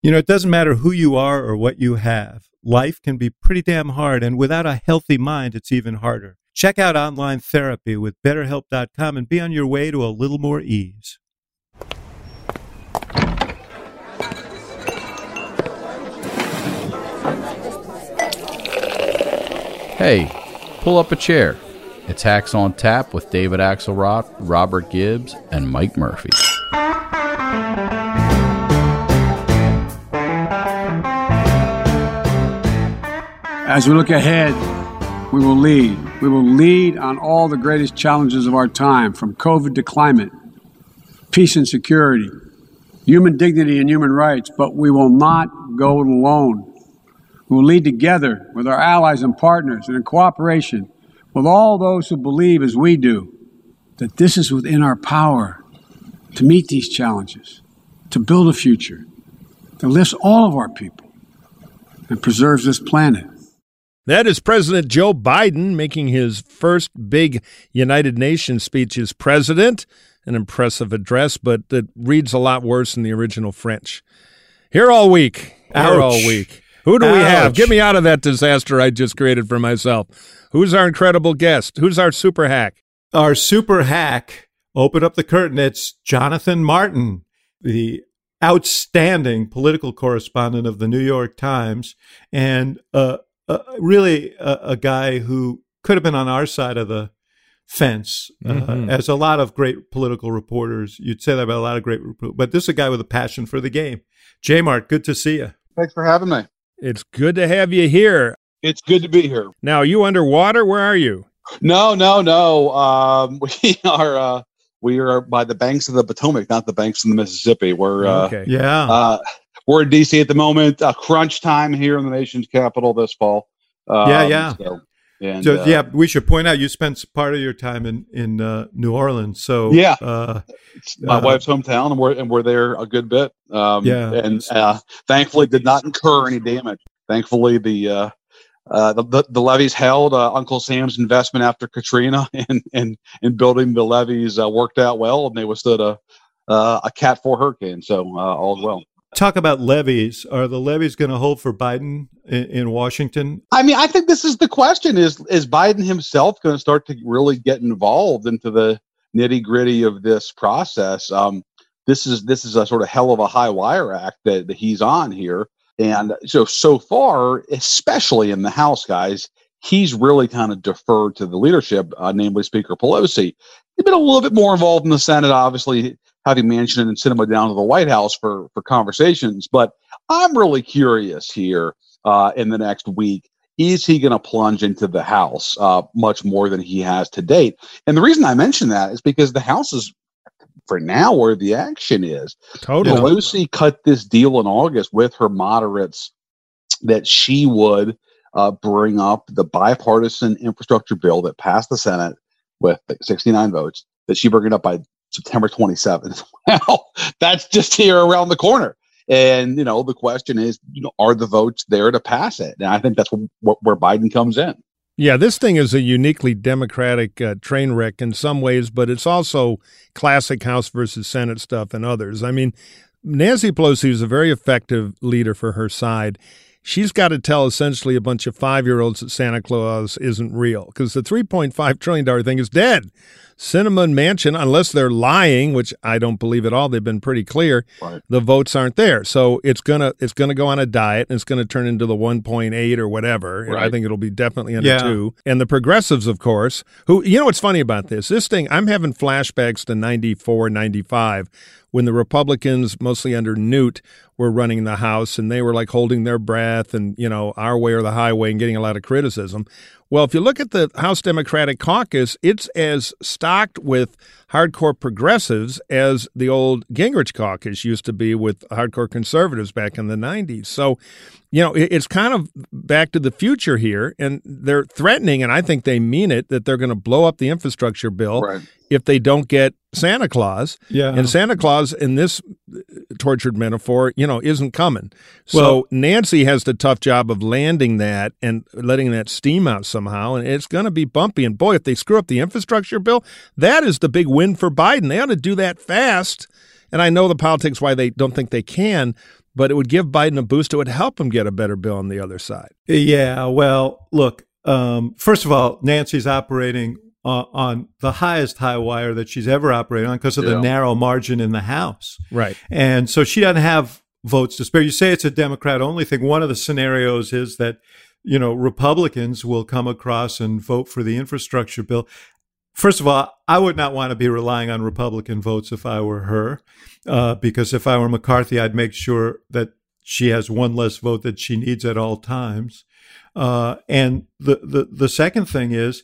You know, it doesn't matter who you are or what you have. Life can be pretty damn hard, and without a healthy mind, it's even harder. Check out online therapy with BetterHelp.com and be on your way to a little more ease. Hey, pull up a chair. It's Hacks on Tap with David Axelrod, Robert Gibbs, and Mike Murphy. As we look ahead, we will lead. We will lead on all the greatest challenges of our time, from COVID to climate, peace and security, human dignity and human rights, but we will not go it alone. We will lead together with our allies and partners and in cooperation with all those who believe as we do that this is within our power to meet these challenges, to build a future that lifts all of our people and preserves this planet. That is President Joe Biden making his first big United Nations speech as president. An impressive address, but it reads a lot worse in the original French. Here all week. Here Ouch. all week. Who do we have? Get me out of that disaster I just created for myself. Who's our incredible guest? Who's our super hack? Our super hack, open up the curtain. It's Jonathan Martin, the outstanding political correspondent of the New York Times, and uh, uh, really a, a guy who could have been on our side of the fence, uh, Mhm. as a lot of great political reporters. You'd say that about a lot of great reporters, but this is a guy with a passion for the game. J Mart, good to see you. Thanks for having me. It's good to have you here. It's good to be here. Now, are you underwater? Where are you? No, no, no. Um, we are uh, we are by the banks of the Potomac, not the banks of the Mississippi. We're uh, okay. Yeah. uh, we're in DC at the moment. Uh, crunch time here in the nation's capital this fall. Um, Yeah, yeah. So, and, So uh, yeah, we should point out you spent part of your time in in uh, New Orleans. So Yeah. uh, my uh, wife's hometown, and we're and we're there a good bit. Um, Yeah. and uh, thankfully did not incur any damage. Thankfully, the uh, uh, the, the, the levees held. Uh, Uncle Sam's investment after Katrina and and in building the levees uh, worked out well, and they withstood a uh, a Cat Four hurricane. So uh, all's well. Talk about levees. Are the levees going to hold for Biden in, in Washington? I mean, I think this is the question: is is Biden himself going to start to really get involved into the nitty gritty of this process? Um, this is this is a sort of hell of a high wire act that, that he's on here, and so so far, especially in the House, guys, he's really kind of deferred to the leadership, uh, namely Speaker Pelosi. He's been a little bit more involved in the Senate, obviously having Manchin and Sinema down to the White House for for conversations, but I'm really curious here uh, in the next week. Is he going to plunge into the House uh, much more than he has to date? And the reason I mention that is because the House is, for now, where the action is. Totally. Pelosi cut this deal in August with her moderates that she would uh, bring up the bipartisan infrastructure bill that passed the Senate with 69 votes, that she bring it up by September 27th. Well, that's just here around the corner. And, you know, the question is, you know, are the votes there to pass it? And I think that's wh- wh- where Biden comes in. Yeah, this thing is a uniquely Democratic uh, train wreck in some ways, but it's also classic House versus Senate stuff and others. I mean, Nancy Pelosi is a very effective leader for her side. She's got to tell essentially a bunch of five year olds that Santa Claus isn't real because the $3.5 trillion thing is dead. Sinema Manchin, unless they're lying, which I don't believe at all, they've been pretty clear. Right. The votes aren't there, so it's gonna it's gonna go on a diet, and it's gonna turn into the 1.8 or whatever. And I think it'll be definitely under Yeah. two. And the progressives, of course, who you know what's funny about this? This thing, I'm having flashbacks to 94, 95, when the Republicans, mostly under Newt, were running the House, and they were like holding their breath, and you know our way or the highway, and getting a lot of criticism. Well, if you look at the House Democratic caucus, it's as stocked with hardcore progressives as the old Gingrich caucus used to be with hardcore conservatives back in the 90s. So, you know, it's kind of back to the future here. And they're threatening, and I think they mean it, that they're going to blow up the infrastructure bill Right. if they don't get Santa Claus. Yeah. And Santa Claus, in this uh, tortured metaphor, you know, isn't coming. So Well- Nancy has the tough job of landing that and letting that steam out somehow. And it's going to be bumpy. And boy, if they screw up the infrastructure bill, that is the big win for Biden. They ought to do that fast. And I know the politics why they don't think they can. but it would give Biden a boost. It would help him get a better bill on the other side. Yeah. Well, look. Um, first of all, Nancy's operating uh, on the highest high wire that she's ever operated on because of Yeah. the narrow margin in the House. Right. And so she doesn't have votes to spare. You say it's a Democrat only thing. One of the scenarios is that, you know, Republicans will come across and vote for the infrastructure bill. First of all, I would not want to be relying on Republican votes if I were her, uh, because if I were McCarthy, I'd make sure that she has one less vote that she needs at all times. Uh, and the, the the second thing is,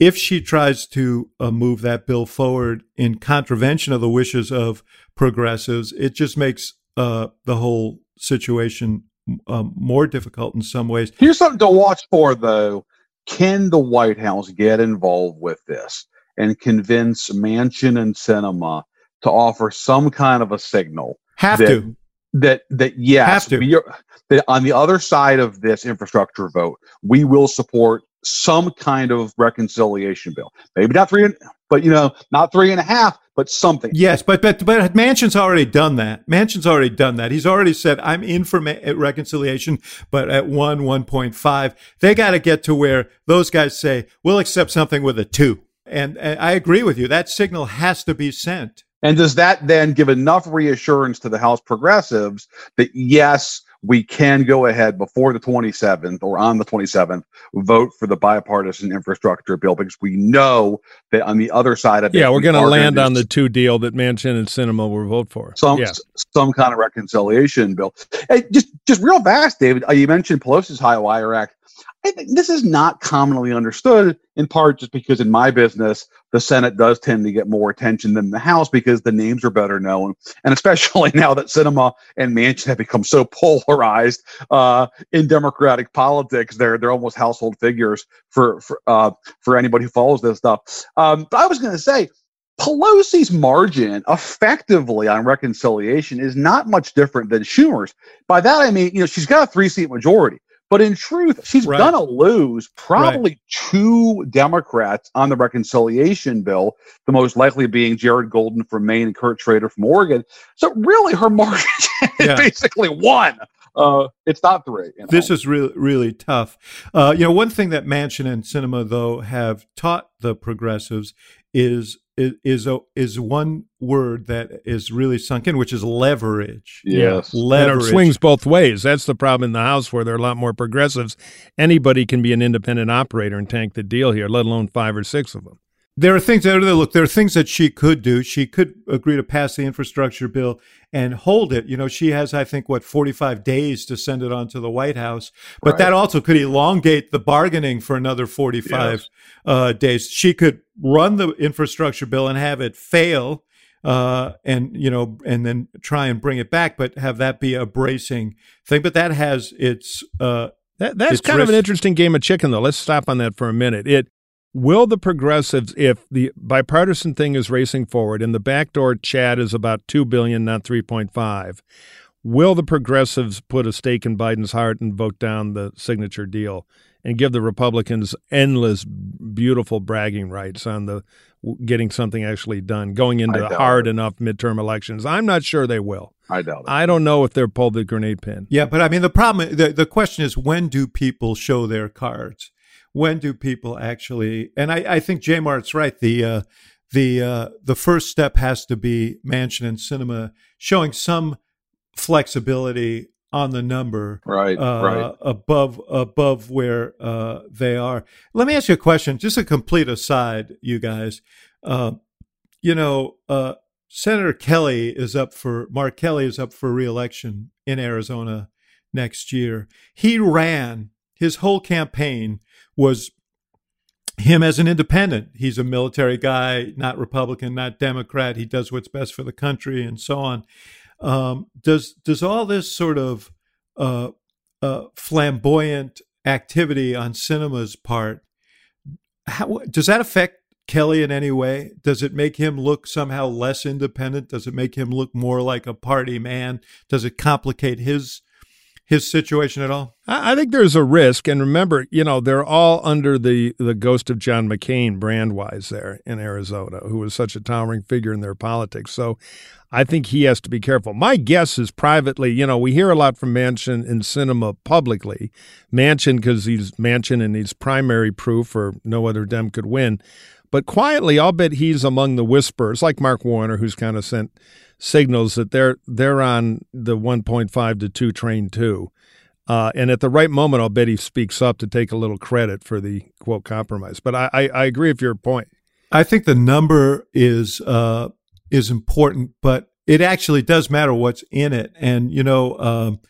if she tries to uh, move that bill forward in contravention of the wishes of progressives, it just makes uh, the whole situation um, more difficult in some ways. Here's something to watch for, though. Can the White House get involved with this and convince Manchin and Sinema to offer some kind of a signal Have that, to. that that yes, Have to. we are, that on the other side of this infrastructure vote, we will support some kind of reconciliation bill. Maybe not three, but you know, not three and a half, but something. Yes, but but but Manchin's already done that. Manchin's already done that. He's already said I'm in for ma- reconciliation, but at one one point five, they got to get to where those guys say we'll accept something with a two. And, and I agree with you. That signal has to be sent. And does that then give enough reassurance to the House progressives that yes, we can go ahead before the 27th or on the 27th vote for the bipartisan infrastructure bill because we know that on the other side of it, Yeah, we're going to land on the two deal that Manchin and Sinema will vote for. some yeah. some kind of reconciliation bill. Hey, just just real fast, David. uh, You mentioned Pelosi's High Wire Act. I think this is not commonly understood, in part just because in my business, the Senate does tend to get more attention than the House because the names are better known, and especially now that Sinema and Manchin have become so polarized uh, in Democratic politics, they're they're almost household figures for for uh, for anybody who follows this stuff. Um, but I was going to say. Pelosi's margin effectively on reconciliation is not much different than Schumer's. By that I mean, you know, she's got a three seat majority, but in truth, she's Right. gonna lose probably two Democrats on the reconciliation bill, the most likely being Jared Golden from Maine and Kurt Schrader from Oregon. So really her margin is basically one. Uh, it's not three. you know. This is really really tough. Uh, you know, one thing that Manchin and Sinema though have taught the progressives is is is, a, is one word that is really sunk in, which is leverage. yes. And Leverage. it swings both ways. That's the problem in the House where there are a lot more progressives. Anybody can be an independent operator and tank the deal here, let alone five or six of them. There are things that look. There are things that she could do. She could agree to pass the infrastructure bill and hold it. You know, she has, I think, what forty-five days to send it on to the White House. But Right. that also could elongate the bargaining for another forty-five Yes. uh, days. She could run the infrastructure bill and have it fail, uh, and you know, and then try and bring it back, but have that be a bracing thing. But that has its uh, That, that's It's kind of an interesting game of chicken, though. Let's stop on that for a minute. It will the progressives, if the bipartisan thing is racing forward and the backdoor chat is about two billion, not three point five, will the progressives put a stake in Biden's heart and vote down the signature deal and give the Republicans endless, beautiful bragging rights on the getting something actually done, going into I hard it. enough midterm elections? I'm not sure they will. I doubt it. I don't know if they're pulled the grenade pin. Yeah, but I mean the problem the, the question is when do people show their cards? When do people actually and I, I think J Mart's right. The uh the uh the first step has to be Manchin and Sinema showing some flexibility on the number right. uh, right. above above where uh, they are. Let me ask you a question, just a complete aside, you guys. Uh, you know, uh, Senator Kelly is up for Mark Kelly is up for reelection in Arizona next year. He ran his whole campaign was him as an independent. He's a military guy, not Republican, not Democrat. He does what's best for the country, and so on. Um, does does all this sort of uh, uh, flamboyant activity on Sinema's part how does that affect Kelly in any way? Does it make him look somehow less independent? Does it make him look more like a party man? Does it complicate his his situation at all? I think there's a risk, and remember, you know, they're all under the the ghost of John McCain, brand wise, there in Arizona, who was such a towering figure in their politics. So, I think he has to be careful. My guess is privately, you know, we hear a lot from Manchin in Sinema publicly. Manchin because he's Manchin and he's primary proof, or no other Dem could win. But quietly, I'll bet he's among the whisperers, like Mark Warner, who's kind of sent signals that they're they're on the 1.5 to 2 train too. Uh, and at the right moment, I'll bet he speaks up to take a little credit for the quote compromise. But I, I, I agree with your point. I think the number is uh, is important, but it actually does matter what's in it. And you know, um,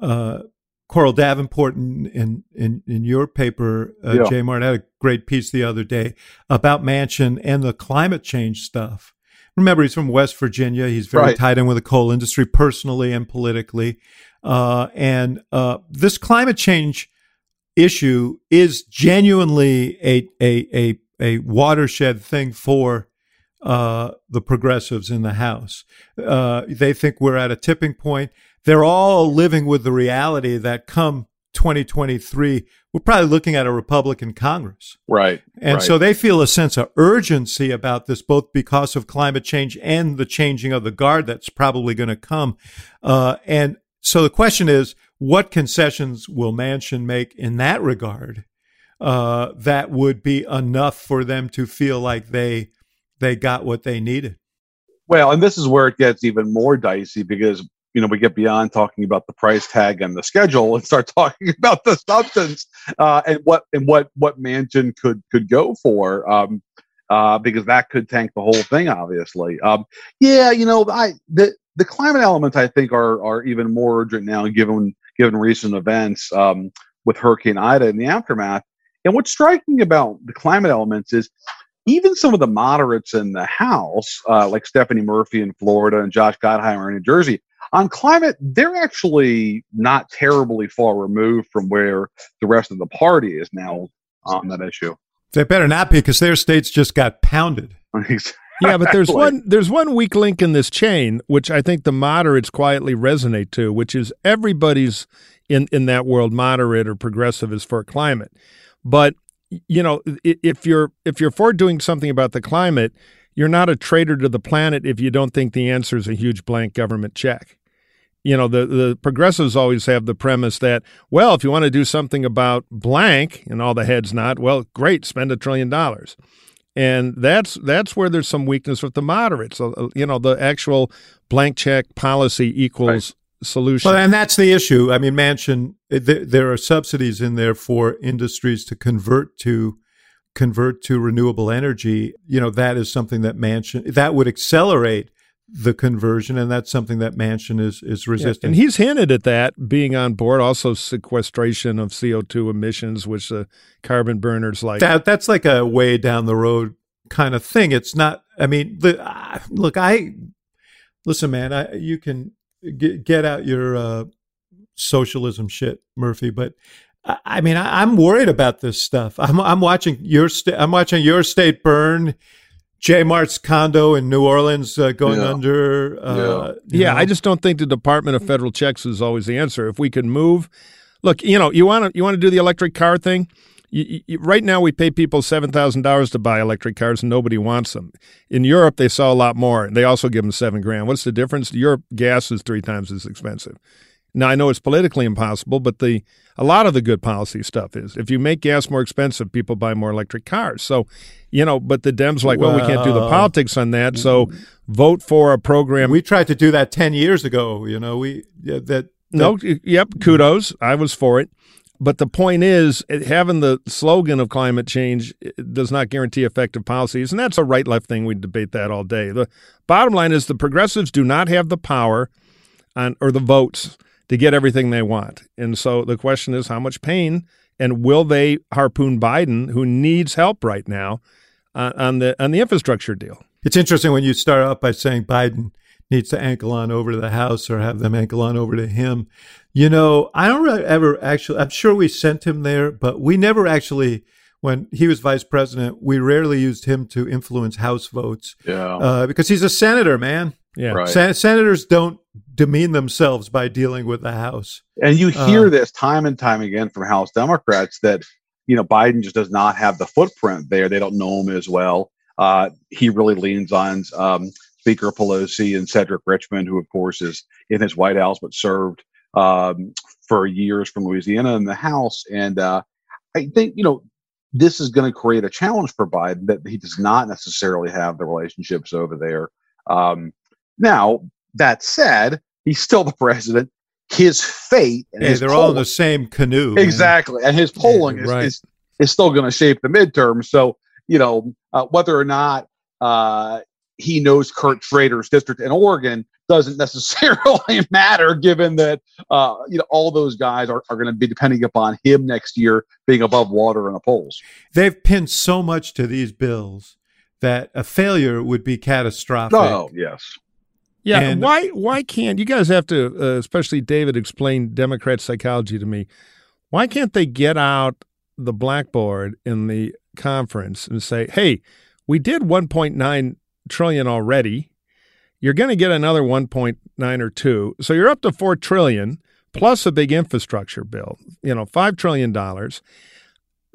uh, Coral Davenport in in, in, in your paper, uh, yeah. Jay Martin, had a great piece the other day about Manchin and the climate change stuff. Remember, he's from West Virginia. He's very right. tied in with the coal industry personally and politically. Uh, and uh, this climate change issue is genuinely a, a, a, a watershed thing for uh, the progressives in the House. Uh, they think we're at a tipping point. They're all living with the reality that come 2023, we're probably looking at a Republican Congress. Right. And right. so they feel a sense of urgency about this, both because of climate change and the changing of the guard that's probably going to come. Uh, and so the question is, what concessions will Manchin make in that regard uh, that would be enough for them to feel like they they got what they needed? Well, and this is where it gets even more dicey because you know we get beyond talking about the price tag and the schedule and start talking about the substance uh, and what and what what Manchin could could go for um, uh, because that could tank the whole thing obviously. Um, yeah you know I the the climate elements I think are are even more urgent now given given recent events um, with Hurricane Ida and the aftermath. And what's striking about the climate elements is even some of the moderates in the House, uh, like Stephanie Murphy in Florida and Josh Gottheimer in New Jersey, on climate, they're actually not terribly far removed from where the rest of the party is now on that issue. They better not be because their states just got pounded. yeah, but there's one there's one weak link in this chain, which I think the moderates quietly resonate to, which is everybody's in in that world moderate or progressive is for climate, but you know if you're if you're for doing something about the climate, you're not a traitor to the planet if you don't think the answer is a huge blank government check. You know, the, the progressives always have the premise that, well, if you want to do something about blank and all the heads not, well, great, spend a trillion dollars. And that's that's where there's some weakness with the moderates. Uh, you know, the actual blank check policy equals right. solution. Well, and that's the issue. I mean, Manchin, there are subsidies in there for industries to convert to convert to renewable energy, you know, that is something that Manchin that would accelerate the conversion, and that's something that Manchin is is resisting. Yeah, and he's hinted at that being on board. Also, sequestration of CO two emissions, which the carbon burners like. That that's like a way down the road kind of thing. It's not. I mean, the uh, look. I listen, man. I you can get, get out your uh, socialism shit, Murphy, but I mean, I, am worried about this stuff. I'm, I'm watching your state. I'm watching your state burn. J Mart's condo in New Orleans uh, going yeah. under. Uh, yeah, yeah I just don't think the Department of Federal Checks is always the answer. If we could move, look, you know, you want to you want to do the electric car thing. You, you, right now, we pay people seven thousand dollars to buy electric cars, and nobody wants them. In Europe, they sell a lot more. and They also give them seven grand. What's the difference? Europe gas is three times as expensive. Now I know it's politically impossible, but the a lot of the good policy stuff is if you make gas more expensive, people buy more electric cars. So, you know, but the Dems are like, well, well we can't do the politics on that. So, mm-hmm. vote for a program. We tried to do that ten years ago. You know, we yeah, that, that. No, yep, kudos. I was for it. But the point is, having the slogan of climate change does not guarantee effective policies. And that's a right left thing. We debate that all day. The bottom line is the progressives do not have the power on, or the votes to get everything they want. And so the question is how much pain and will they harpoon Biden, who needs help right now, uh, on the on the infrastructure deal? It's interesting when you start out by saying Biden needs to ankle on over to the House or have them ankle on over to him. You know, I don't really ever actually. I'm sure we sent him there, but we never actually. When he was vice president, we rarely used him to influence House votes. Yeah, uh, because he's a senator, man. Yeah, right. Sen- senators don't demean themselves by dealing with the House. And you hear Uh, this time and time again from House Democrats that you know Biden just does not have the footprint there. They don't know him as well. Uh, he really leans on um, Speaker Pelosi and Cedric Richmond, who of course is in his White House but served um, for years from Louisiana in the House. And uh, I think you know this is going to create a challenge for Biden that he does not necessarily have the relationships over there. Um, now that said, he's still the president. His fate and Hey, his they're all in the same canoe. man. exactly, and his polling is, right. is is still going to shape the midterm. So you know uh, whether or not uh, he knows Kurt Schrader's district in Oregon doesn't necessarily matter, given that uh, you know all those guys are, are going to be depending upon him next year being above water in the polls. They've pinned so much to these bills that a failure would be catastrophic. Oh yes, Yeah, And- why why can't you guys have to, uh, especially David, explain Democrat psychology to me? Why can't they get out the blackboard in the conference and say, "Hey, we did 1.9 trillion already. You're going to get another 1.9 or 2, so you're up to 4 trillion plus a big infrastructure bill. You know, 5 trillion dollars."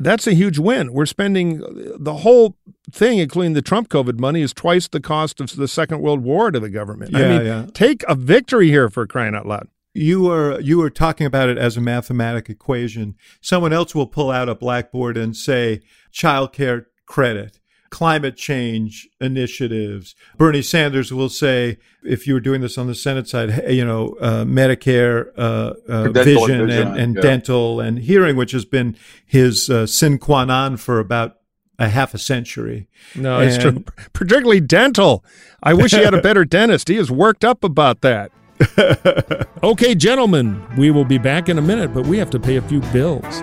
That's a huge win. We're spending the whole thing, including the Trump COVID money, is twice the cost of the Second World War to the government. I mean, yeah. take a victory here for crying out loud. You were you were talking about it as a mathematic equation. Someone else will pull out a blackboard and say child care credit, climate change initiatives. Bernie Sanders will say, if you were doing this on the Senate side, hey, you know, uh, Medicare, uh, uh, Dental and vision, vision, and, and yeah. dental and hearing, which has been his uh, sine qua non for about a half a century. No, it's true. Particularly dental. I wish he had a better dentist. He is worked up about that. okay, gentlemen, we will be back in a minute, but we have to pay a few bills.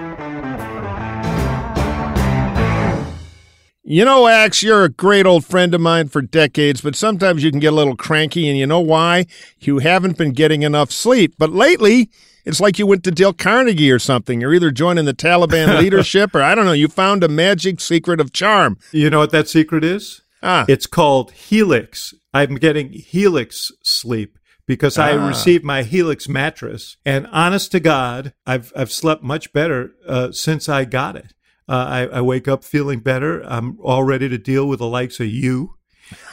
You know, Axe, you're a great old friend of mine for decades, but sometimes you can get a little cranky, and you know why? You haven't been getting enough sleep. But lately, it's like you went to Dale Carnegie or something. You're either joining the Taliban leadership or I don't know, you found a magic secret of charm. You know what that secret is? Ah, It's called Helix. I'm getting Helix sleep because I Ah. received my Helix mattress, and honest to God, I've I've slept much better uh, since I got it. Uh, I, I wake up feeling better. I'm all ready to deal with the likes of you.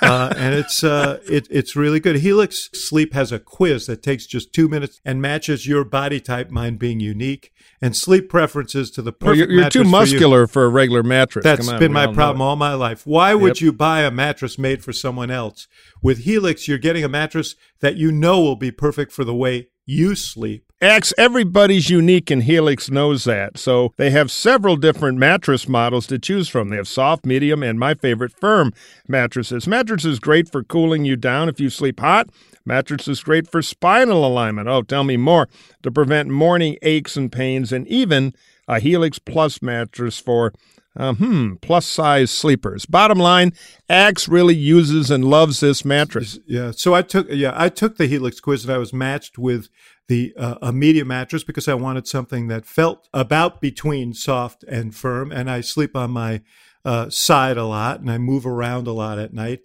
uh, and it's uh, it, it's really good. Helix Sleep has a quiz that takes just two minutes and matches your body type, mine being unique, and sleep preferences to the perfect Well, you're, you're too mattress for you. muscular for, a regular mattress. That's on, been my all problem all my life. Why would you buy a mattress made for someone else? With Helix, you're getting a mattress that you know will be perfect for the way you sleep. Axe, everybody's unique, and Helix knows that. So they have several different mattress models to choose from. They have soft, medium, and my favorite, firm mattresses. Mattress is great for cooling you down if you sleep hot. Mattress is great for spinal alignment. Oh, tell me more. To prevent morning aches and pains, and even a Helix Plus mattress for uh, hmm, plus size sleepers. Bottom line, Axe really uses and loves this mattress. Yeah. So I took yeah I took the Helix quiz and I was matched with the uh, a medium mattress because I wanted something that felt about between soft and firm, and I sleep on my uh, side a lot and I move around a lot at night.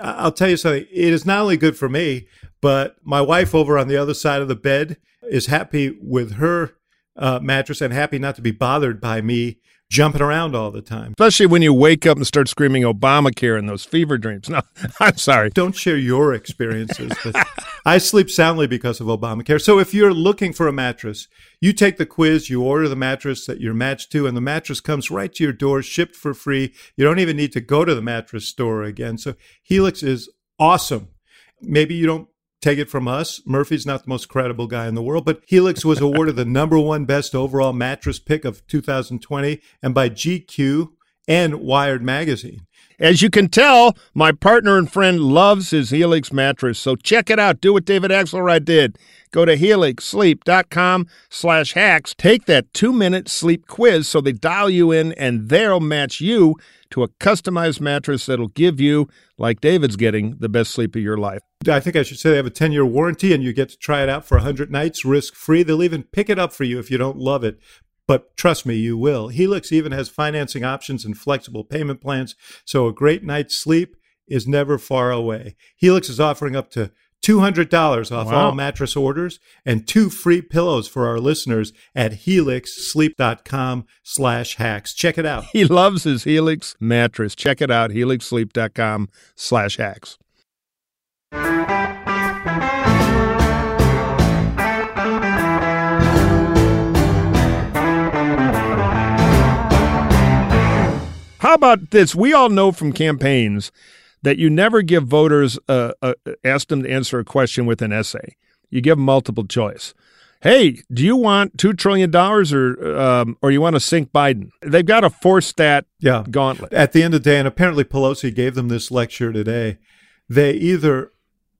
I'll tell you something. It is not only good for me, but my wife over on the other side of the bed is happy with her uh, mattress and happy not to be bothered by me jumping around all the time. Especially when you wake up and start screaming Obamacare in those fever dreams. No, I'm sorry. don't share your experiences, but I sleep soundly because of Obamacare. So if you're looking for a mattress, you take the quiz, you order the mattress that you're matched to, and the mattress comes right to your door, shipped for free. You don't even need to go to the mattress store again. So Helix is awesome. Maybe you don't take it from us. Murphy's not the most credible guy in the world, but Helix was awarded the number one best overall mattress pick of 2020 and by GQ and Wired Magazine. As you can tell, my partner and friend loves his Helix mattress, so check it out. Do what David Axelrod did. Go to helixsleep.com slash hacks. Take that two-minute sleep quiz so they dial you in and they'll match you to a customized mattress that'll give you, like David's getting, the best sleep of your life. I think I should say they have a 10 year warranty and you get to try it out for 100 nights risk free. They'll even pick it up for you if you don't love it. But trust me, you will. Helix even has financing options and flexible payment plans, so a great night's sleep is never far away. Helix is offering up to $200 off Wow. all mattress orders and two free pillows for our listeners at helixsleep.com slash hacks. Check it out. He loves his Helix mattress. Check it out, helixsleep.com slash hacks. How about this? We all know from campaigns that you never give voters uh, uh, ask them to answer a question with an essay. You give them multiple choice. Hey, do you want two trillion dollars or um, or you want to sink Biden? They've got to force that Yeah. gauntlet. At the end of the day, and apparently Pelosi gave them this lecture today, they either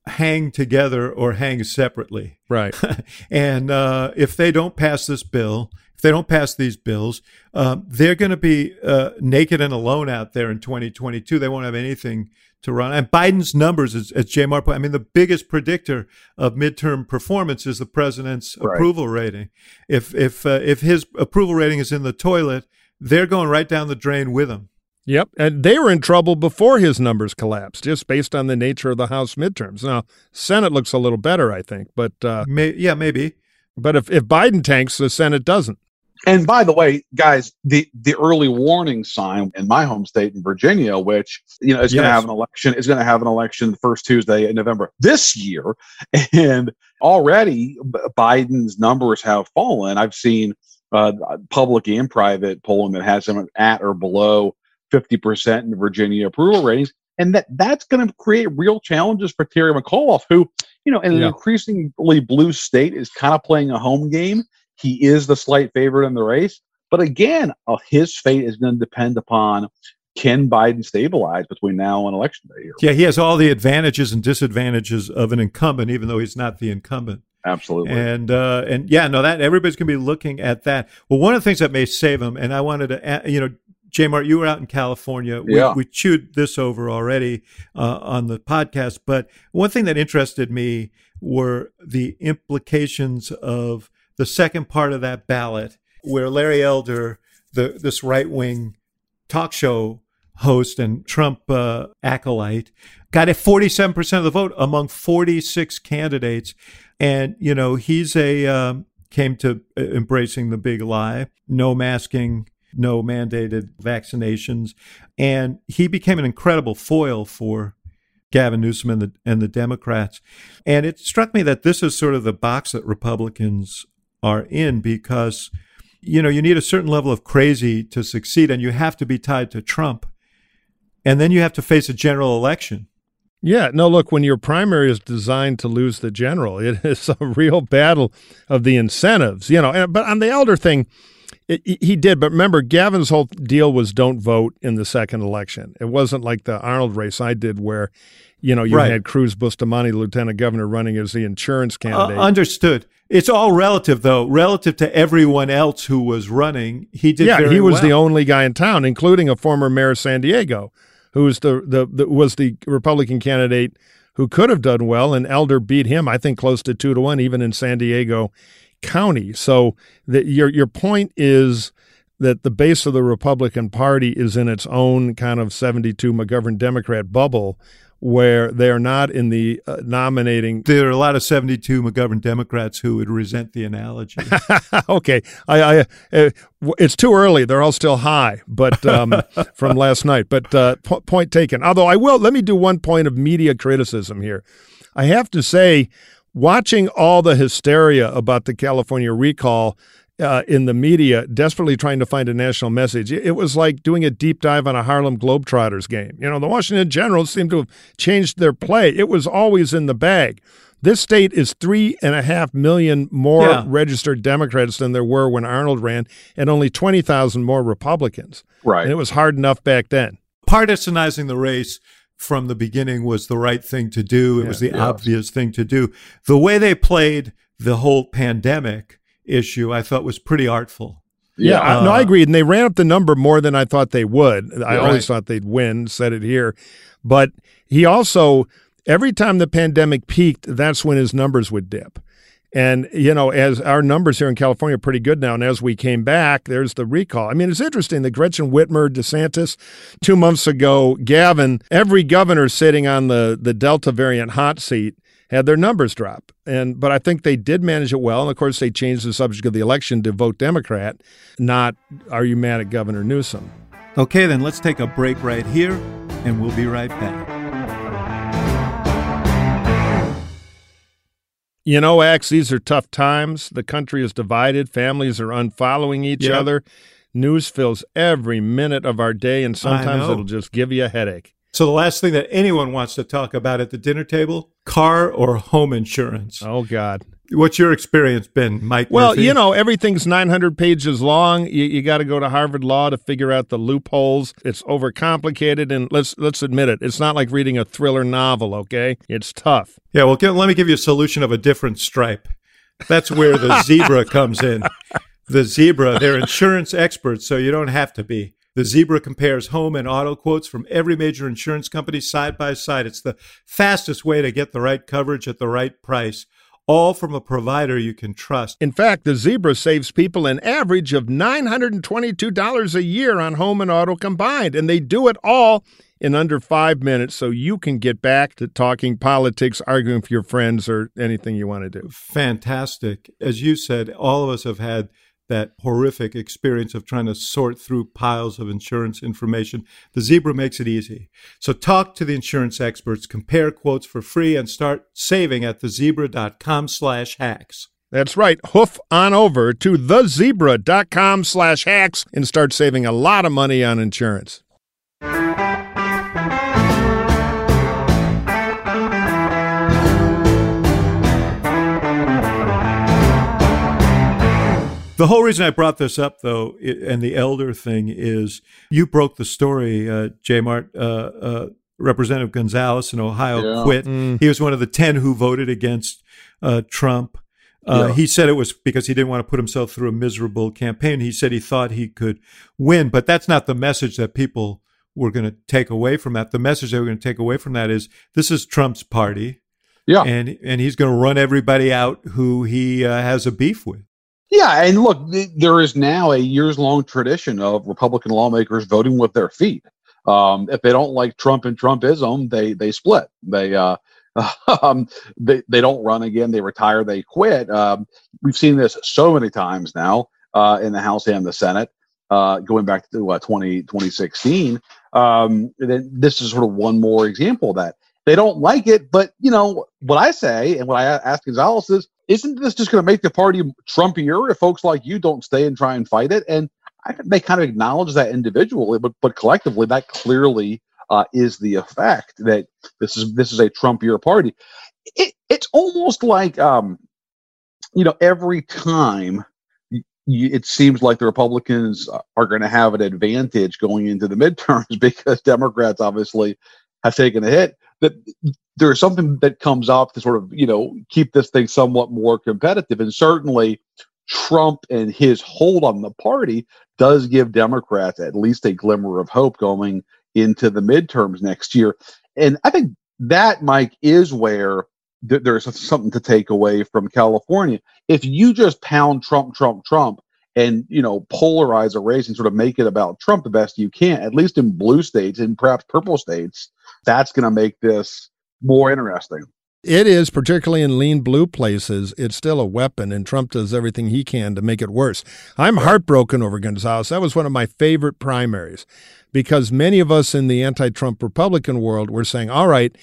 hang together or hang separately. Right. and uh, if they don't pass this bill, if they don't pass these bills, um, they're going to be uh, naked and alone out there in 2022. They won't have anything to run. And Biden's numbers, as, as J Mart, I mean, the biggest predictor of midterm performance is the president's Right. approval rating. If if uh, if his approval rating is in the toilet, they're going right down the drain with him. Yep. And they were in trouble before his numbers collapsed, just based on the nature of the House midterms. Now, Senate looks a little better, I think, but uh, May, yeah, maybe. but if, if Biden tanks, the Senate doesn't. And by the way, guys, the the early warning sign in my home state in Virginia, which you know is going to have an election, is going to have an election the first Tuesday in November this year, and already Biden's numbers have fallen. I've seen uh, public and private polling that has him at or below fifty percent in Virginia approval ratings, and that that's going to create real challenges for Terry McAuliffe, who you know in an increasingly blue state is kind of playing a home game. He is the slight favorite in the race. But again, uh, his fate is going to depend upon can Biden stabilize between now and election day here. Yeah, he has all the advantages and disadvantages of an incumbent, even though he's not the incumbent. Absolutely. And uh, and yeah, no, that everybody's going to be looking at that. Well, one of the things that may save him, and I wanted to, add, you know, J. Mart, you were out in California. We, Yeah. we chewed this over already uh, on the podcast, but one thing that interested me were the implications of the second part of that ballot, where Larry Elder, the this right wing talk show host and Trump uh, acolyte, got a 47% of the vote among 46 candidates. And, you know, he's a, um, came to uh, embracing the big lie no masking, no mandated vaccinations. And he became an incredible foil for Gavin Newsom and the, and the Democrats. And it struck me that this is sort of the box that Republicans are in because, you know, you need a certain level of crazy to succeed and you have to be tied to Trump. And then you have to face a general election. Yeah, no, look, when your primary is designed to lose the general, it is a real battle of the incentives, you know. But on the elder thing, it, he did. But remember, Gavin's whole deal was don't vote in the second election. It wasn't like the Arnold race I did where, you know, you Right. had Cruz Bustamante, lieutenant governor, running as the insurance Uh, candidate. understood. It's all relative, though. Relative to everyone else who was running, he did. yeah, he was well. the only guy in town, including a former mayor of San Diego, who was the, the, the was the Republican candidate who could have done well, and Elder beat him, I think, close to two to one, even in San Diego County. So the, your your point is that the base of the Republican Party is in its own kind of 72 McGovern Democrat bubble where they're not in the uh, nominating There are a lot of 72 McGovern Democrats who would resent the analogy. okay, I, I uh, it's too early. They're all still high, but um, from last night. But uh, po- point taken. Although I will let me do one point of media criticism here. I have to say, watching all the hysteria about the California recall. Uh, in the media, desperately trying to find a national message. It, it was like doing a deep dive on a Harlem Globetrotters game. You know, the Washington Generals seem to have changed their play. It was always in the bag. This state is three and a half million more Yeah. registered Democrats than there were when Arnold ran, and only 20,000 more Republicans. right. And it was hard enough back then. Partisanizing the race from the beginning was the right thing to do. It was the obvious thing to do. The way they played the whole pandemic issue, I thought was pretty artful. Yeah, I, no, I Uh, agreed. And they ran up the number more than I thought they would. I always right. thought they'd win, said it here. But he also, every time the pandemic peaked, that's when his numbers would dip. And, you know, as our numbers here in California are pretty good now, and as we came back, there's the recall. I mean, it's interesting that Gretchen Whitmer, DeSantis, two months ago, Gavin, every governor sitting on the, the Delta variant hot seat had their numbers drop. And but I think they did manage it well. And of course, they changed the subject of the election to vote Democrat, not "Are you mad at Governor Newsom?" Okay, then let's take a break right here, and we'll be right back. You know, Axe, these are tough times. The country is divided. Families are unfollowing each Yep. other. News fills every minute of our day, and sometimes it'll just give you a headache. So, the last thing that anyone wants to talk about at the dinner table car or home insurance. Oh, God. What's your experience been, Mike? Well, Murphy? you know, everything's 900 pages long. You, you got to go to Harvard Law to figure out the loopholes. It's overcomplicated, and let's let's admit it. It's not like reading a thriller novel. Okay, it's tough. Yeah, well, get, let me give you a solution of a different stripe. That's where the zebra comes in. The zebra, they're insurance experts, so you don't have to be. The zebra compares home and auto quotes from every major insurance company side by side. It's the fastest way to get the right coverage at the right price, all from a provider you can trust. In fact, the Zebra saves people an average of $922 a year on home and auto combined, and they do it all in under five minutes so you can get back to talking politics, arguing with your friends, or anything you want to do. Fantastic. As you said, all of us have had that horrific experience of trying to sort through piles of insurance information. The Zebra makes it easy. So talk to the insurance experts, compare quotes for free, and start saving at thezebra.com slash hacks. That's right. Hoof on over to thezebra.com slash hacks and start saving a lot of money on insurance. The whole reason I brought this up, though, and the elder thing is you broke the story, uh, J. Mart. Uh, uh, Representative Gonzalez in Ohio Yeah. quit. Mm. He was one of the 10 who voted against uh, Trump. Uh, Yeah. He said it was because he didn't want to put himself through a miserable campaign. He said he thought he could win, but that's not the message that people were going to take away from that. The message they were going to take away from that is this is Trump's party, Yeah. and and he's going to run everybody out who he uh, has a beef with. Yeah, and look, th- there is now a years long tradition of Republican lawmakers voting with their feet. Um, if they don't like Trump and Trumpism, they they split. They uh, um, they they don't run again. They retire. They quit. Um, we've seen this so many times now uh, in the House and the Senate, uh, going back to uh, 20, 2016. Um, this is sort of one more example of that they don't like it. But you know what I say, and what I ask Gonzalez is, isn't this just going to make the party Trumpier if folks like you don't stay and try and fight it? And I think they kind of acknowledge that individually, but but collectively, that clearly uh, is the effect that this is this is a Trumpier party. It, it's almost like um, you know every time. It seems like the Republicans are going to have an advantage going into the midterms because Democrats obviously have taken a hit. That there's something that comes up to sort of you know keep this thing somewhat more competitive, and certainly Trump and his hold on the party does give Democrats at least a glimmer of hope going into the midterms next year. And I think that, Mike, is where th- there's something to take away from California. If you just pound Trump, Trump, Trump, and you know polarize a race and sort of make it about Trump the best you can, at least in blue states and perhaps purple states, that's going to make this more interesting. It is, particularly in lean blue places, it's still a weapon, and Trump does everything he can to make it worse. I'm heartbroken over Gonzalez. That was one of my favorite primaries because many of us in the anti Trump Republican world were saying, all right,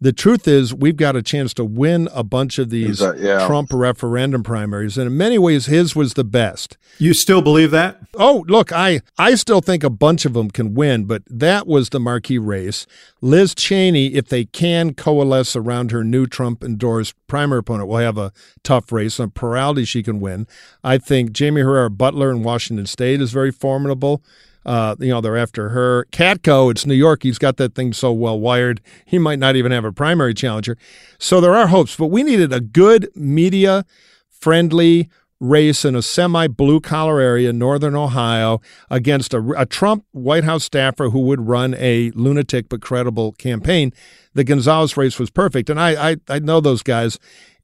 the truth is we've got a chance to win a bunch of these Exa- yeah. Trump referendum primaries. And in many ways, his was the best. You still believe that? Oh, look, I, I still think a bunch of them can win, but that was the marquee race. Liz Cheney, if they can coalesce around her new Trump endorsed primary opponent, will have a tough race. On plurality, she can win. I think Jaime Herrera Beutler in Washington State is very formidable. Uh, you know, they're after her. Katko, it's New York. He's got that thing so well wired. He might not even have a primary challenger. So there are hopes, but we needed a good media friendly race in a semi blue collar area, northern Ohio, against a, a Trump White House staffer who would run a lunatic but credible campaign. The Gonzalez race was perfect. And I, I, I know those guys.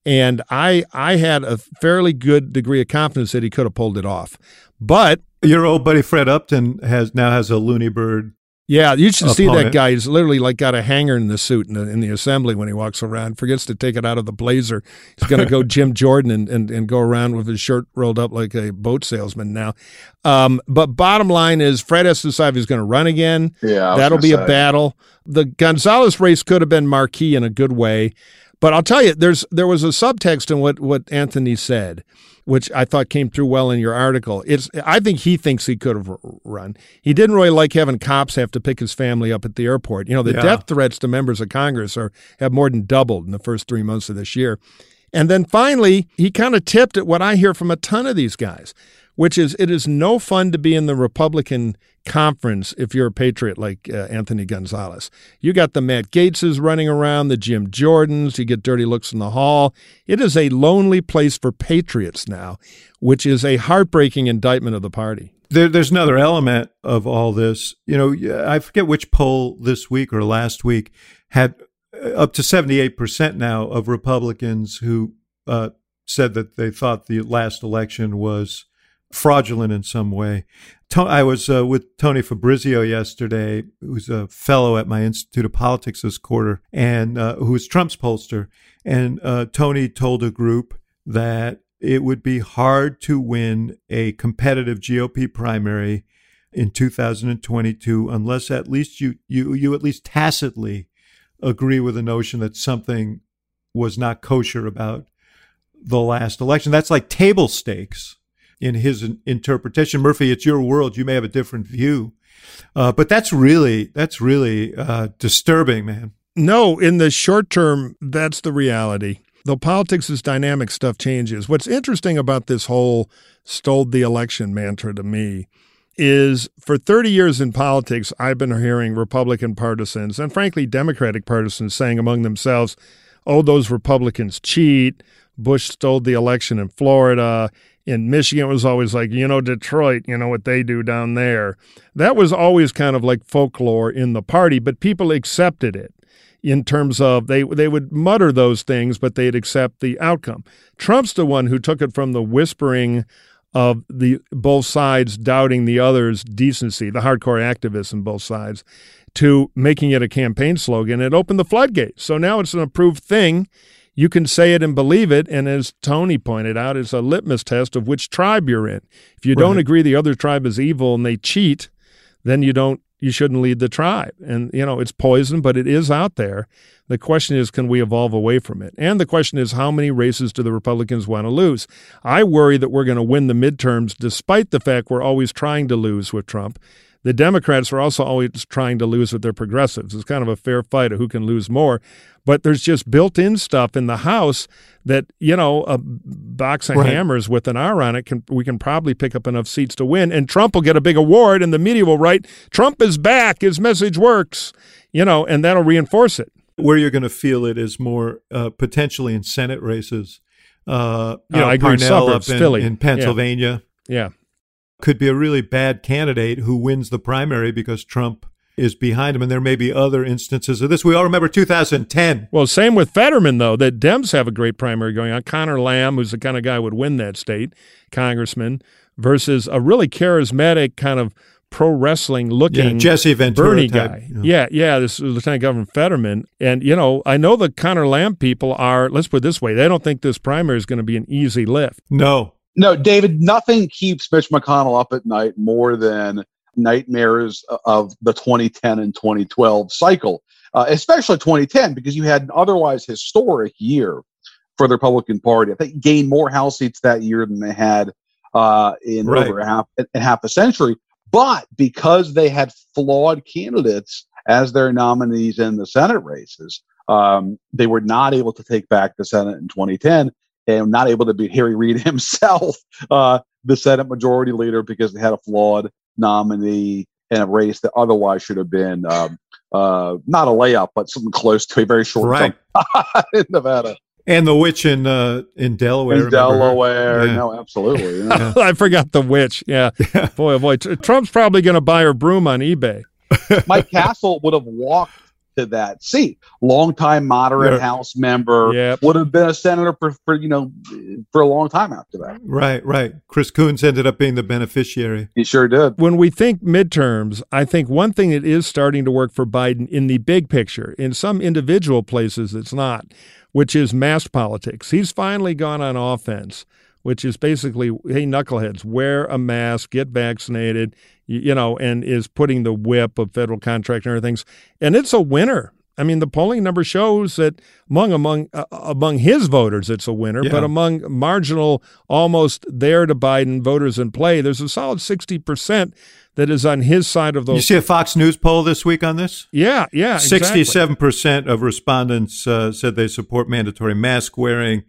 And I I had a fairly good degree of confidence that he could have pulled it off. But Your old buddy Fred Upton has now has a Looney bird Yeah, you should see that guy. He's literally like got a hanger in the suit in the, in the assembly when he walks around. Forgets to take it out of the blazer. He's going to go Jim Jordan and, and, and go around with his shirt rolled up like a boat salesman now. Um, but bottom line is Fred has to decide if he's going to run again. Yeah, That'll gonna be a battle. The Gonzalez race could have been marquee in a good way. But I'll tell you, there's there was a subtext in what, what Anthony said, which I thought came through well in your article. It's I think he thinks he could have run. He didn't really like having cops have to pick his family up at the airport. You know, the Yeah. death threats to members of Congress are have more than doubled in the first three months of this year. And then finally, he kind of tipped at what I hear from a ton of these guys, which is it is no fun to be in the Republican conference if you're a patriot like uh, Anthony Gonzalez. You got the Matt Gaetzes running around, the Jim Jordans, you get dirty looks in the hall. It is a lonely place for patriots now, which is a heartbreaking indictment of the party. There, there's another element of all this. You know, I forget which poll this week or last week had uh, up to 78% now of Republicans who uh, said that they thought the last election was fraudulent in some way. I was uh, with Tony Fabrizio yesterday, who's a fellow at my Institute of Politics this quarter, and uh, who is Trump's pollster. And uh, Tony told a group that it would be hard to win a competitive GOP primary in 2022 unless at least you you you at least tacitly agree with the notion that something was not kosher about the last election. That's like table stakes in his interpretation. Murphy, it's your world. You may have a different view, uh, but that's really that's really uh, disturbing, man. No, in the short term, that's the reality. Though politics is dynamic, stuff changes. What's interesting about this whole stole the election mantra to me is for 30 years in politics, I've been hearing Republican partisans and frankly Democratic partisans saying among themselves, oh, those Republicans cheat. Bush stole the election in Florida. In Michigan, it was always like, you know, Detroit, you know what they do down there. That was always kind of like folklore in the party, but people accepted it in terms of they they would mutter those things, but they'd accept the outcome. Trump's the one who took it from the whispering of the both sides doubting the other's decency, the hardcore activists on both sides, to making it a campaign slogan. It opened the floodgates. So now it's an approved thing. You can say it and believe it, and as Tony pointed out, it's a litmus test of which tribe you're in. If you don't agree the other tribe is evil and they cheat, then you don't you shouldn't lead the tribe. And you know, it's poison, but it is out there. The question is can we evolve away from it? And the question is how many races do the Republicans want to lose? I worry that we're going to win the midterms despite the fact we're always trying to lose with Trump. The Democrats are also always trying to lose with their progressives. It's kind of a fair fight of who can lose more. But there's just built in stuff in the House that, you know, a box of Right. hammers with an R on it, can we can probably pick up enough seats to win. And Trump will get a big award, and the media will write, Trump is back. His message works, you know, and that'll reinforce it. Where you're going to feel it is more uh, potentially in Senate races. Uh, you Uh, know, I agree, Parnell up in, Philly. in Pennsylvania Yeah. Could be a really bad candidate who wins the primary because Trump is behind him. And there may be other instances of this. We all remember 2010. Well, same with Fetterman, though, that Dems have a great primary going on. Connor Lamb, who's the kind of guy who would win that state, congressman, versus a really charismatic kind of pro wrestling Yeah, looking Jesse Ventura Bernie type, guy. know. Yeah, yeah, this is Lieutenant Governor Fetterman. And, you know, I know the Connor Lamb people are, let's put it this way, they don't think this primary is going to be an easy lift. No. No, David, nothing keeps Mitch McConnell up at night more than nightmares of the 2010 and 2012 cycle, uh, especially 2010, because you had an otherwise historic year for the Republican Party. I think gained more House seats that year than they had uh, in Right. over a half, in half a century. But because they had flawed candidates as their nominees in the Senate races, um, they were not able to take back the Senate in 2010 and not able to beat Harry Reid himself, uh, the Senate Majority Leader, because they had a flawed nominee in a race that otherwise should have been um, uh, not a layup, but something close to a very short Right. jump in Nevada, And the witch in uh, in Delaware. in? Delaware. Yeah. No, absolutely. yeah. I forgot the witch. Yeah. Boy, oh boy. Trump's probably going to buy her broom on eBay. Mike Castle would have walked to that seat. Longtime moderate Yeah. House member Yep. would have been a senator for, for you know for a long time after that. Right, right. Chris Coons ended up being the beneficiary. He sure did. when we think midterms, I think one thing that is starting to work for Biden in the big picture, in some individual places it's not, which is mass politics. He's finally gone on offense, which is basically, hey, knuckleheads, wear a mask, get vaccinated, you, know, and is putting the whip of federal contract and everything. And it's a winner. I mean, the polling number shows that among among uh, among his voters, it's a winner. Yeah. But among marginal, almost there to Biden voters in play, there's a solid sixty percent that is on his side of the. You see a Fox News poll this week on this? yeah, yeah, exactly. Sixty-seven percent of respondents uh, said they support mandatory mask wearing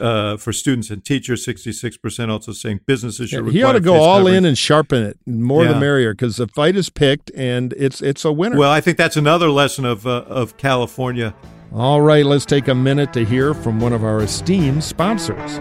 uh, for students and teachers. Sixty-six percent also saying businesses should. Yeah, he ought to go all coverings. in and sharpen it. More the merrier, because the fight is picked and it's it's a winner. Well, I think that's another lesson of uh, of California. All right, let's take a minute to hear from one of our esteemed sponsors.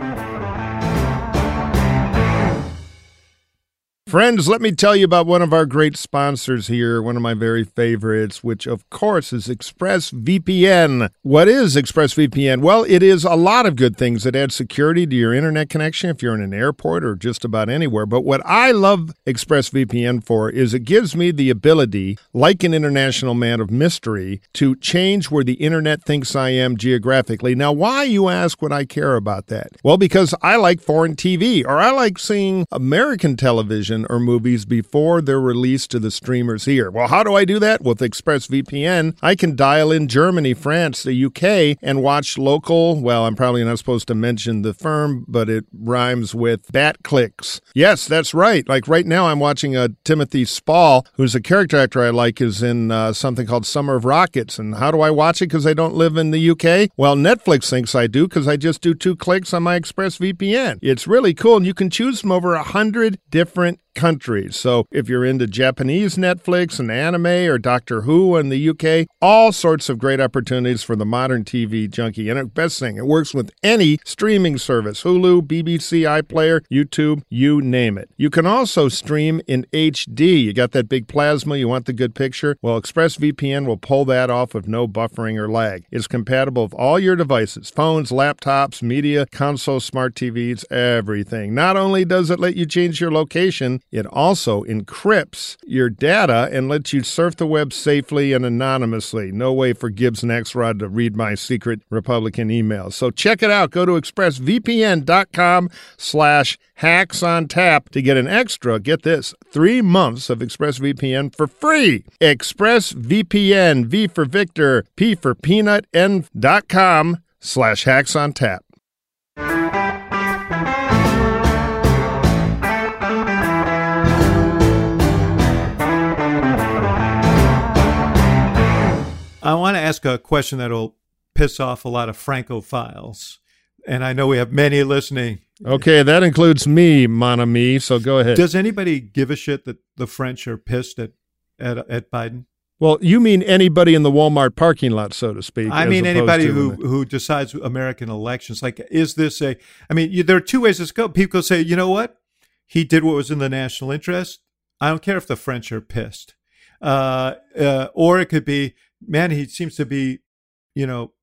Friends, let me tell you about one of our great sponsors here, one of my very favorites, which of course is ExpressVPN. What is ExpressVPN? Well, it is a lot of good things. It adds security to your internet connection if you're in an airport or just about anywhere. But what I love ExpressVPN for is it gives me the ability, like an international man of mystery, to change where the internet thinks I am geographically. Now, why, you ask, would I care about that? Well, because I like foreign TV or I like seeing American television or movies before they're released to the streamers here. Well, how do I do that? With ExpressVPN, I can dial in Germany, France, the UK, and watch local. Well, I'm probably not supposed to mention the firm, but it rhymes with bat clicks. Yes, that's right. Like right now, I'm watching a Timothy Spall, who's a character actor I like, is in uh, something called Summer of Rockets. And how do I watch it? Because I don't live in the UK. Well, Netflix thinks I do because I just do two clicks on my ExpressVPN. It's really cool, and you can choose from over a hundred different countries. So if you're into Japanese Netflix and anime or Doctor Who in the UK, all sorts of great opportunities for the modern TV junkie. And best thing, it works with any streaming service Hulu, BBC, iPlayer, YouTube, you name it. You can also stream in HD. You got that big plasma, you want the good picture? Well, ExpressVPN will pull that off with no buffering or lag. It's compatible with all your devices phones, laptops, media, consoles, smart TVs, everything. Not only does it let you change your location, it also encrypts your data and lets you surf the web safely and anonymously. No way for Gibbs and X-Rod to read my secret Republican emails. So check it out. Go to expressvpn.com slash hacks on tap to get an extra, get this, three months of ExpressVPN for free. ExpressVPN, V for Victor, P for Peanut, N dot com slash hacks on tap. I want to ask a question that'll piss off a lot of Francophiles, and I know we have many listening. Okay, that includes me, mon ami, so go ahead. Does anybody give a shit that the French are pissed at at, at Biden? well, you mean anybody in the Walmart parking lot, so to speak. I mean, anybody who the- who decides American elections. Like, is this a? I mean, you, there are two ways this go. People say, you know what, he did what was in the national interest. I don't care if the French are pissed, uh, uh, or it could be, man, he seems to be, you know,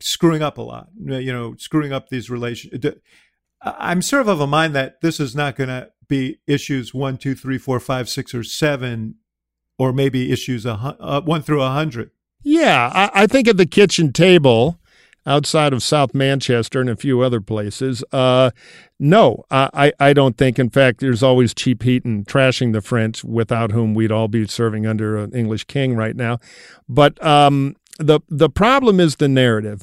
screwing up a lot. You know, screwing up these relations. I'm sort of of a mind that this is not going to be issues one, two, three, four, five, six, or seven, or maybe issues a, uh, one through a hundred. Yeah, I, I think at the kitchen table outside of South Manchester and a few other places, uh, no, I, I don't think. In fact, there's always cheap heat and trashing the French, without whom we'd all be serving under an English king right now. But um, the the problem is the narrative.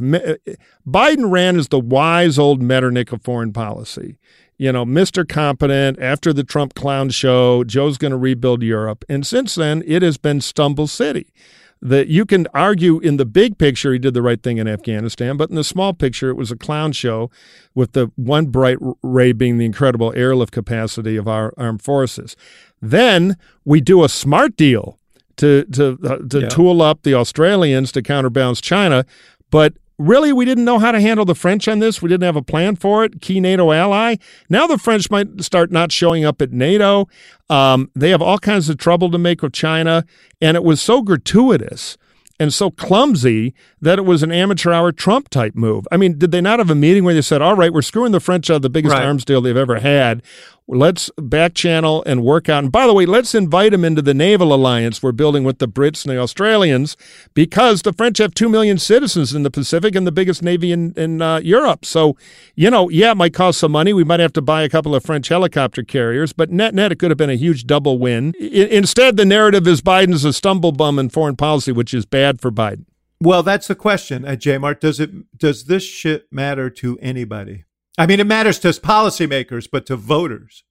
Biden ran as the wise old Metternich of foreign policy. You know, Mr. Competent, after the Trump clown show, Joe's going to rebuild Europe. And since then, it has been Stumble City. That you can argue in the big picture, he did the right thing in Afghanistan, but in the small picture, it was a clown show with the one bright ray being the incredible airlift capacity of our armed forces. Then we do a smart deal to to uh, to Yeah. tool up the Australians to counterbalance China, but really we didn't know how to handle the French on this. We didn't have a plan for it. Key NATO ally. Now the French might start not showing up at NATO. Um, they have all kinds of trouble to make with China, and it was so gratuitous. and so clumsy that it was an amateur hour Trump type move. I mean, did they not have a meeting where they said, all right, we're screwing the French out of the biggest Right. arms deal they've ever had? Let's back channel and work out. And by the way, let's invite them into the naval alliance we're building with the Brits and the Australians because the French have 2 million citizens in the Pacific and the biggest navy in, in uh, Europe. So, you know, yeah, it might cost some money. We might have to buy a couple of French helicopter carriers, but net net, it could have been a huge double win. I- instead, the narrative is Biden's a stumble bum in foreign policy, which is bad for Biden. Well, that's the question, uh, J. Mart. Does it does this shit matter to anybody? I mean, it matters to policymakers, but to voters.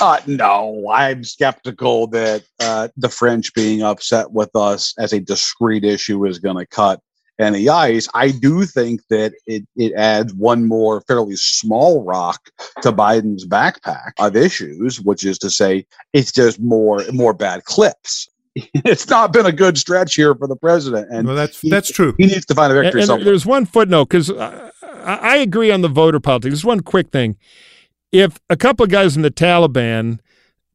Uh, no, I'm skeptical that uh, the French being upset with us as a discrete issue is going to cut any ice. I do think that it, it adds one more fairly small rock to Biden's backpack of issues, which is to say, it's just more more bad clips. It's not been a good stretch here for the president, and well, that's he- that's true. he needs to find a victory and somewhere. there's one footnote because I, I agree on the voter politics. There's one quick thing. If a couple of guys in the Taliban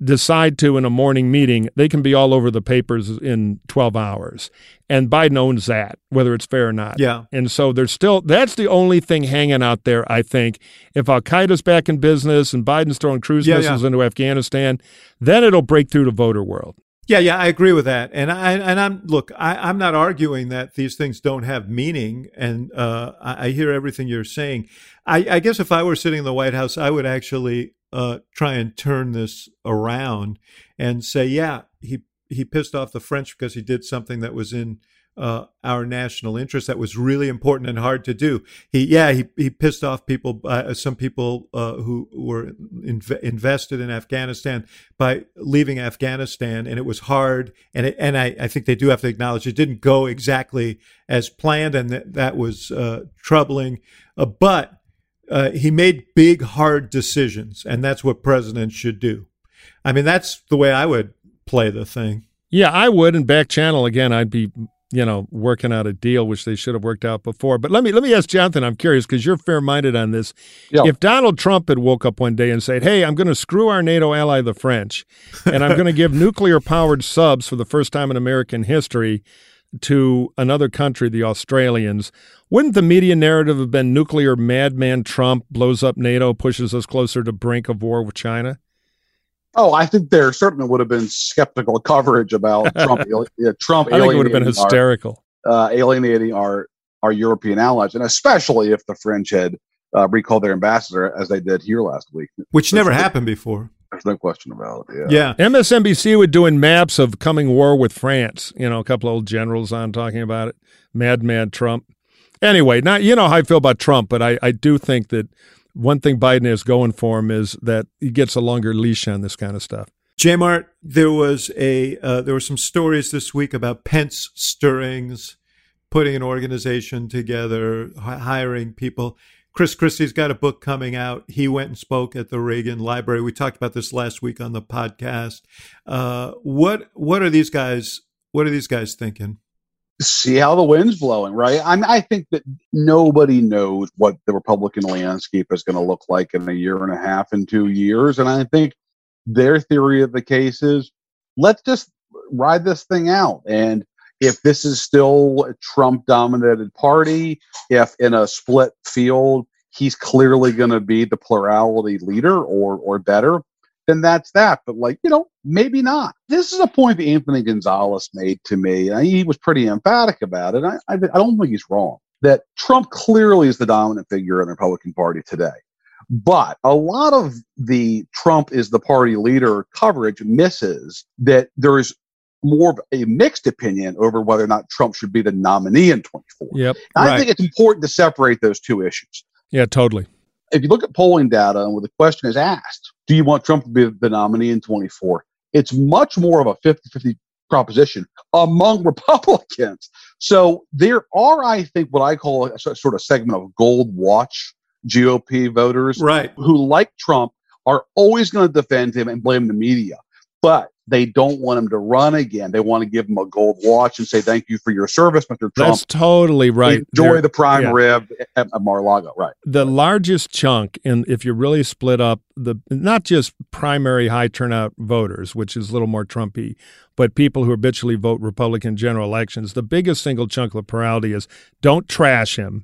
decide to in a morning meeting, they can be all over the papers in 12 hours. And Biden owns that, whether it's fair or not. Yeah. And so there's still, that's the only thing hanging out there, I think. If Al Qaeda's back in business and Biden's throwing cruise Yeah, missiles yeah. into Afghanistan, then it'll break through the voter world. Yeah, yeah, I agree with that. And I and I'm look, I, I'm not arguing that these things don't have meaning, and uh, I, I hear everything you're saying. I, I guess if I were sitting in the White House, I would actually uh, try and turn this around and say, yeah, he he pissed off the French because he did something that was in uh, our national interest that was really important and hard to do. He, yeah, he, he pissed off people, uh, some people uh, who were inv- invested in Afghanistan by leaving Afghanistan, and it was hard. And it, and I, I think they do have to acknowledge it didn't go exactly as planned, and that was uh, troubling. Uh, but uh, he made big, hard decisions, and that's what presidents should do. I mean, that's the way I would play the thing. Yeah, I would. And back channel again, I'd be, you know, working out a deal which they should have worked out before. But let me let me ask Jonathan. I'm curious because you're fair minded on this. Yeah. If Donald Trump had woke up one day and said, "Hey, I'm going to screw our NATO ally, the French, and I'm going to give nuclear powered subs for the first time in American history." To another country, the Australians, wouldn't the media narrative have been nuclear madman Trump blows up NATO, pushes us closer to brink of war with China? Oh, I think there certainly would have been skeptical coverage about Trump. ali- yeah, Trump I think it would have been alienating our- hysterical. uh, alienating our our European allies, and especially if the French had uh, recalled their ambassador, as they did here last week. Which never There's- happened before. There's no question about it. Yeah. Yeah. MSNBC were doing maps of coming war with France. You know, a couple of old generals on talking about it. Mad, mad Trump. Anyway, not you know how I feel about Trump, but I, I do think that one thing Biden is going for him is that he gets a longer leash on this kind of stuff. J Mart, there was a uh, there were some stories this week about Pence stirrings, putting an organization together, hi- hiring people. Chris Christie's got a book coming out. He went and spoke at the Reagan Library. We talked about this last week on the podcast. Uh, what what are these guys? What are these guys thinking? See how the wind's blowing, right? I mean, I think that nobody knows what the Republican landscape is going to look like in a year and a half and two years, and I think their theory of the case is let's just ride this thing out and if this is still a Trump dominated party, if in a split field he's clearly going to be the plurality leader or or better, then that's that. But like you know, maybe not. This is a point that Anthony Gonzalez made to me, and he was pretty emphatic about it. I, I, I don't think he's wrong. That Trump clearly is the dominant figure in the Republican Party today. But a lot of the Trump is the party leader coverage misses that there is more of a mixed opinion over whether or not Trump should be the nominee in 24. Yep. I think it's important to separate those two issues. Yeah, totally. If you look at polling data and where the question is asked, do you want Trump to be the nominee in 24? It's much more of a 50 50 proposition among Republicans. So there are, I think, what I call a sort sort of segment of gold watch GOP voters Right. who, like Trump, are always going to defend him and blame the media. but they don't want him to run again. They want to give him a gold watch and say thank you for your service, Mr. Trump. That's totally right. Enjoy There- the prime yeah. rib at, at Mar-a-Lago, right? the largest chunk and if you really split up the not just primary high turnout voters which is a little more trumpy but people who habitually vote republican general elections the biggest single chunk of the plurality is don't trash him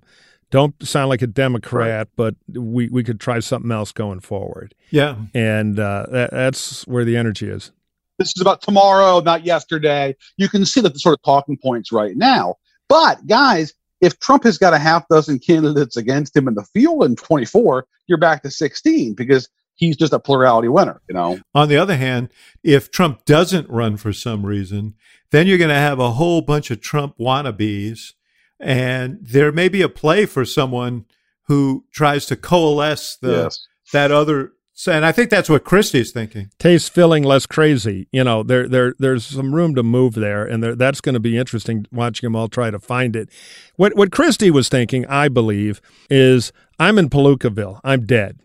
don't sound like a democrat but we, we could try something else going forward Yeah. and uh, that, that's where the energy is This is about tomorrow, not yesterday. You can see that the sort of talking points right now. But guys, if Trump has got a half dozen candidates against him in the field in 24, you're back to 16 because he's just a plurality winner, you know? On the other hand, if Trump doesn't run for some reason, then you're going to have a whole bunch of Trump wannabes. And there may be a play for someone who tries to coalesce the that other. And I think that's what Christie's thinking. taste feeling less crazy you know there there there's some room to move there and there, that's going to be interesting watching them all try to find it what what christie was thinking i believe is i'm in palookaville i'm dead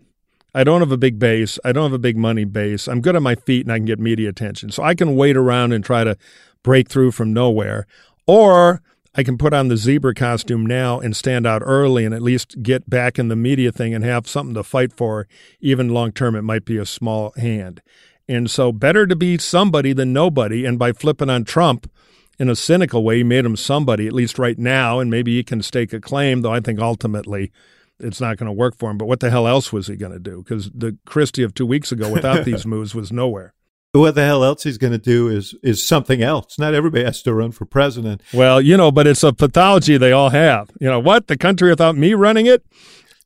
I don't have a big base. I don't have a big money base. I'm good on my feet and I can get media attention. So I can wait around and try to break through from nowhere. Or I can put on the zebra costume now and stand out early and at least get back in the media thing and have something to fight for. Even long term, it might be a small hand. And so, better to be somebody than nobody. And by flipping on Trump in a cynical way, he made him somebody, at least right now. And maybe he can stake a claim, though I think ultimately it's not going to work for him. But what the hell else was he going to do? Because the Christie of two weeks ago, without these moves, was nowhere. What the hell else he's going to do is is something else. Not everybody has to run for president. Well, you know, but it's a pathology they all have. You know what? The country without me running it?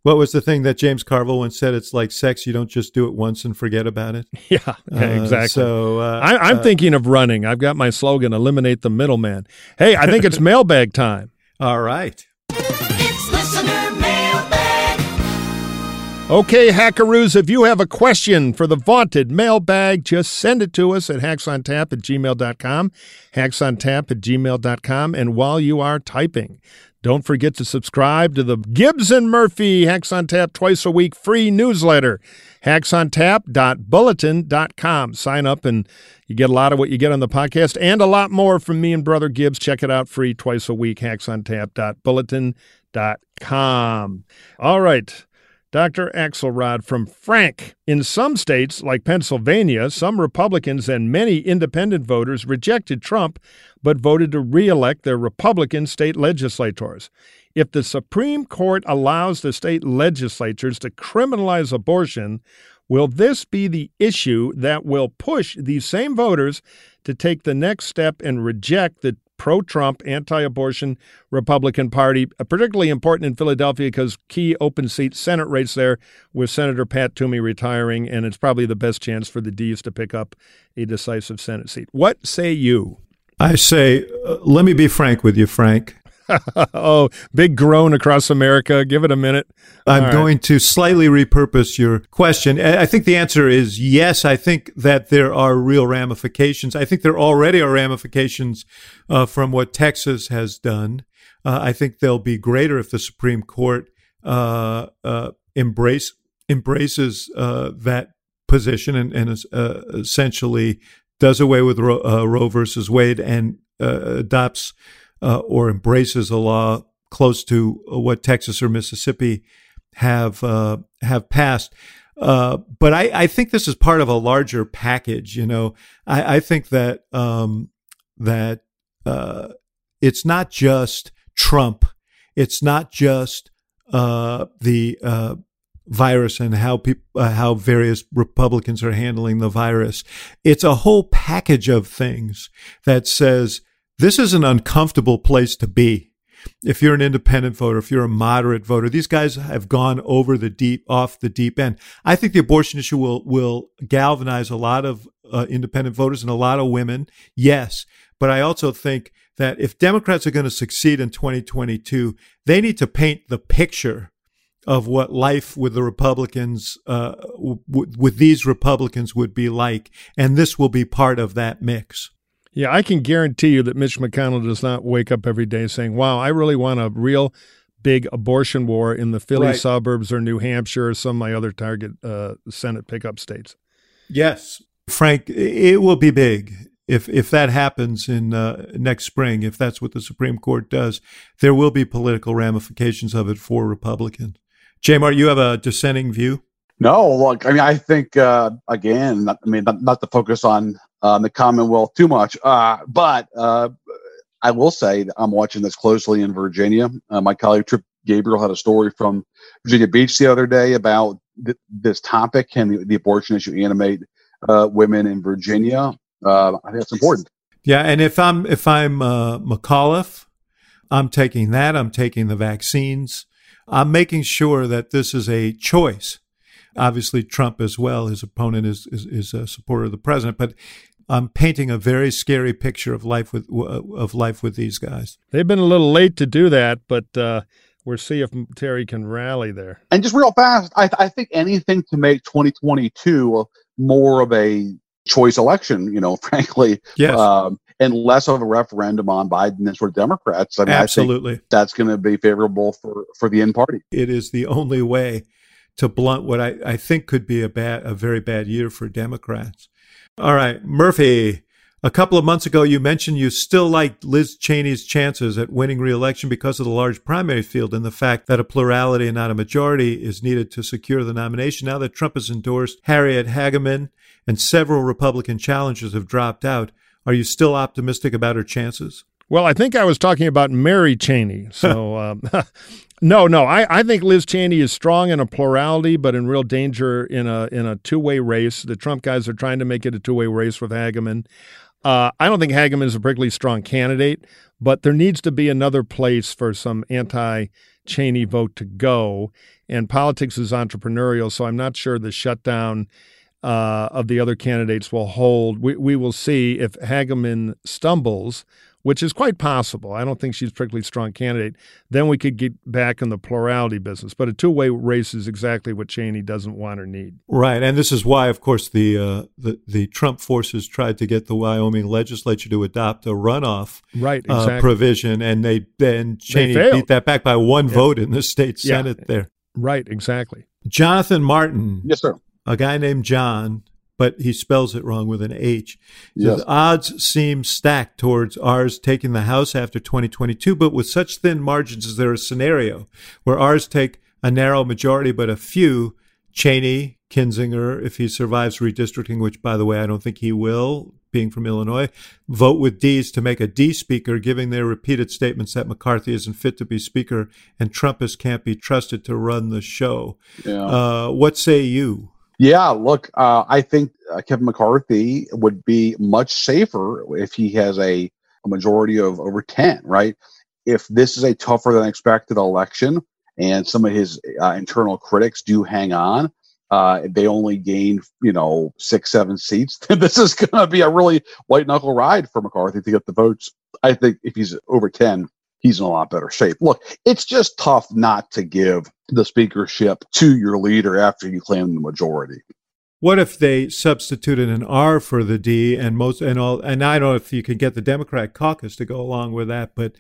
What was the thing that James Carville once said? It's like sex; you don't just do it once and forget about it. Yeah, yeah, Uh, exactly. So uh, I, I'm uh, thinking of running. I've got my slogan: eliminate the middleman. Hey, I think it's mailbag time. all right. Okay, hackaroos, if you have a question for the vaunted mailbag, just send it to us at hacksontap at gmail.com, hacksontap at gmail.com. And while you are typing, don't forget to subscribe to the Gibbs and Murphy Hacks on Tap twice a week free newsletter, hacksontap.bulletin.com. Sign up and you get a lot of what you get on the podcast and a lot more from me and Brother Gibbs. Check it out free twice a week, hacksontap.bulletin.com. All right. Dr. Axelrod from Frank. In some states, like Pennsylvania, some Republicans and many independent voters rejected Trump but voted to reelect their Republican state legislators. If the Supreme Court allows the state legislatures to criminalize abortion, will this be the issue that will push these same voters to take the next step and reject the pro Trump, anti abortion Republican Party, uh, particularly important in Philadelphia because key open seat Senate race there with Senator Pat Toomey retiring, and it's probably the best chance for the D's to pick up a decisive Senate seat. What say you? I say, uh, let me be frank with you, Frank. oh, big groan across America. Give it a minute. I'm right. going to slightly repurpose your question. I think the answer is yes. I think that there are real ramifications. I think there already are ramifications uh, from what Texas has done. Uh, I think they'll be greater if the Supreme Court uh, uh, embrace embraces uh, that position and, and uh, essentially does away with Roe, uh, Roe versus Wade and uh, adopts uh, or embraces a law close to what Texas or Mississippi have uh, have passed. Uh, but I, I think this is part of a larger package. You know, I, I think that um, that uh, it's not just Trump. It's not just uh, the uh, virus and how people, uh, how various Republicans are handling the virus. It's a whole package of things that says this is an uncomfortable place to be. If you're an independent voter, if you're a moderate voter, these guys have gone over the deep, off the deep end. I think the abortion issue will will galvanize a lot of uh, independent voters and a lot of women. Yes, but I also think that if Democrats are going to succeed in 2022, they need to paint the picture of what life with the Republicans, uh, w- with these Republicans would be like. And this will be part of that mix. Yeah, I can guarantee you that Mitch McConnell does not wake up every day saying, wow, I really want a real big abortion war in the Philly Right. suburbs or New Hampshire or some of my other target uh, Senate pickup states. Yes. Frank, it will be big if if that happens in uh, next spring. If that's what the Supreme Court does, there will be political ramifications of it for Republicans. J Mart, you have a dissenting view. No, look, I mean, I think uh, again, not, I mean, not, not to focus on um, the Commonwealth too much, uh, but uh, I will say that I'm watching this closely in Virginia. Uh, my colleague Trip Gabriel had a story from Virginia Beach the other day about th- this topic and the, the abortion issue animate uh, women in Virginia. Uh, I think that's important. Yeah, and if I'm if I'm uh, McAuliffe, I'm taking that. I'm taking the vaccines. I'm making sure that this is a choice. Obviously, Trump as well. His opponent is is, is a supporter of the president, but I'm painting a very scary picture of life with of life with these guys. They've been a little late to do that, but uh, we'll see if Terry can rally there. And just real fast, I, I think anything to make 2022 more of a choice election, you know, frankly, Yes, um, and less of a referendum on Biden and sort of Democrats. I mean, I think absolutely. that's going to be favorable for for the in party. it is the only way to blunt what I, I think could be a bad, a very bad year for Democrats. All right, Murphy. A couple of months ago, you mentioned you still liked Liz Cheney's chances at winning re-election because of the large primary field and the fact that a plurality and not a majority is needed to secure the nomination. Now that Trump has endorsed Harriet Hageman and several Republican challengers have dropped out, are you still optimistic about her chances? Well, I think I was talking about Mary Cheney. So, um, no, no, I, I think Liz Cheney is strong in a plurality, but in real danger in a in a two way race. The Trump guys are trying to make it a two way race with Hageman. Uh, I don't think Hageman is a particularly strong candidate, but there needs to be another place for some anti Cheney vote to go. And politics is entrepreneurial, so I'm not sure the shutdown uh, of the other candidates will hold. We, we will see if Hageman stumbles, which is quite possible. I don't think she's a particularly strong candidate. Then we could get back in the plurality business. But a two way race is exactly what Cheney doesn't want or need. Right, and this is why, of course, the uh, the the Trump forces tried to get the Wyoming legislature to adopt a runoff Right, uh, provision, and they then Cheney failed. beat that back by one Yeah. vote in the state Yeah. senate. There, right, exactly. Jonathan Martin, Yes, sir. a guy named John, but he spells it wrong with an H. Yes. The odds seem stacked towards R's taking the House after 2022, but with such thin margins, is there a scenario where R's take a narrow majority, but a few, Cheney, Kinzinger, if he survives redistricting, which, by the way, I don't think he will, being from Illinois, vote with D's to make a D speaker, giving their repeated statements that McCarthy isn't fit to be speaker and Trumpists can't be trusted to run the show. Yeah. Uh, what say you? Yeah, look, uh, I think uh, Kevin McCarthy would be much safer if he has a, a majority of over 10, right? If this is a tougher than expected election and some of his uh, internal critics do hang on, uh, they only gain, you know, six, seven seats, this is going to be a really white knuckle ride for McCarthy to get the votes. I think if he's over 10, he's in a lot better shape. Look, it's just tough not to give the speakership to your leader after you claim the majority. What if they substituted an R for the D and most and all and I don't know if you could get the Democrat caucus to go along with that, but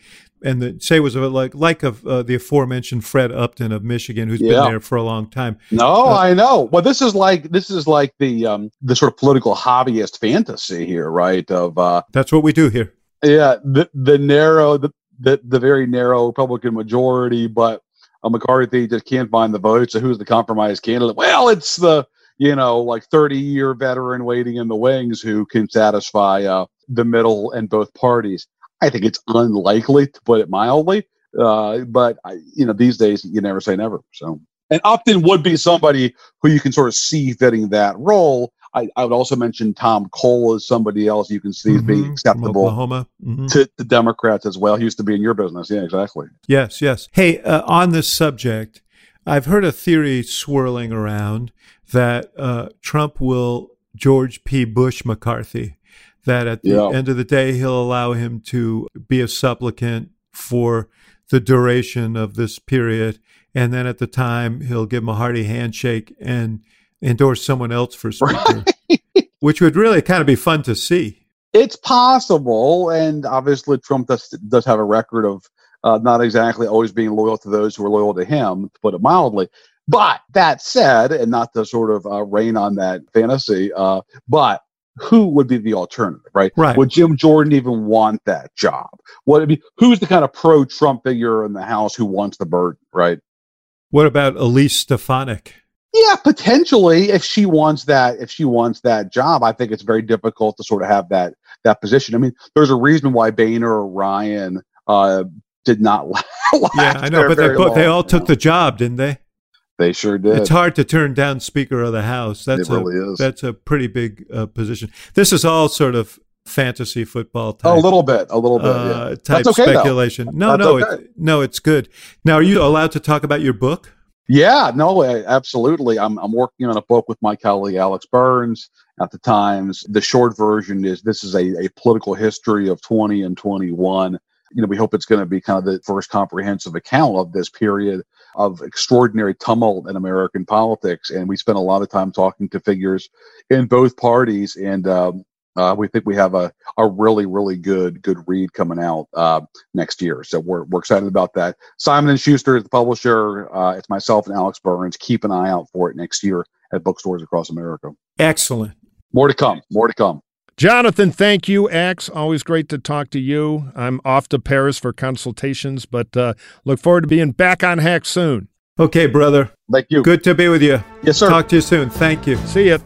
and the say was like like of uh, the aforementioned Fred Upton of Michigan, who's Yeah. been there for a long time. No, Uh, I know. Well, this is like this is like the um the sort of political hobbyist fantasy here, right? Of uh That's what we do here. yeah, the the narrow the the, the very narrow Republican majority, but uh, McCarthy just can't find the votes. So who's the compromise candidate? Well, it's the you know like thirty year veteran waiting in the wings who can satisfy uh, the middle and both parties. I think it's unlikely to put it mildly, uh, but I, you know these days you never say never. So and Upton would be somebody who you can sort of see fitting that role. I, I would also mention Tom Cole as somebody else you can see as Mhm, being acceptable Oklahoma. Mhm. to the Democrats as well. He used to be in your business. Yeah, exactly. Yes, yes. Hey, uh, on this subject, I've heard a theory swirling around that uh, Trump will George P. Bush McCarthy, that at the Yeah. end of the day, he'll allow him to be a supplicant for the duration of this period. And then at the time, he'll give him a hearty handshake and endorse someone else for speaker, which would really kind of be fun to see. It's possible, and obviously Trump does does have a record of uh, not exactly always being loyal to those who are loyal to him, to put it mildly. But that said, and not to sort of uh, rain on that fantasy, uh, but who would be the alternative, right? Right. Would Jim Jordan even want that job? What I mean, who's the kind of pro-Trump figure in the House who wants the burden, right? What about Elise Stefanik? Yeah, potentially. If she wants that, if she wants that job, I think it's very difficult to sort of have that that position. I mean, there's a reason why Boehner or Ryan uh, did not last. Yeah, I know, but they, but they all took know. the job, didn't they? They sure did. It's hard to turn down Speaker of the House. That's It really a is. that's a pretty big uh, position. This is all sort of fantasy football type. a little bit, a little bit. uh, yeah. type That's okay, though. speculation. No, That's no, okay. it's, no, it's good. Now, are you allowed to talk about your book? Yeah, no, absolutely. I'm I'm working on a book with my colleague Alex Burns at the Times. The short version is this is a, a political history of 20 and 21. You know, we hope it's going to be kind of the first comprehensive account of this period of extraordinary tumult in American politics. And we spent a lot of time talking to figures in both parties, and um, uh, we think we have a, a really, really good good read coming out uh, next year. So we're, we're excited about that. Simon and Schuster is the publisher. Uh, it's myself and Alex Burns. Keep an eye out for it next year at bookstores across America. Excellent. More to come. More to come. Jonathan, thank you, Axe. Always great to talk to you. I'm off to Paris for consultations, but uh, look forward to being back on Hack soon. Okay, brother. Thank you. Good to be with you. Yes, sir. Talk to you soon. Thank you. See ya.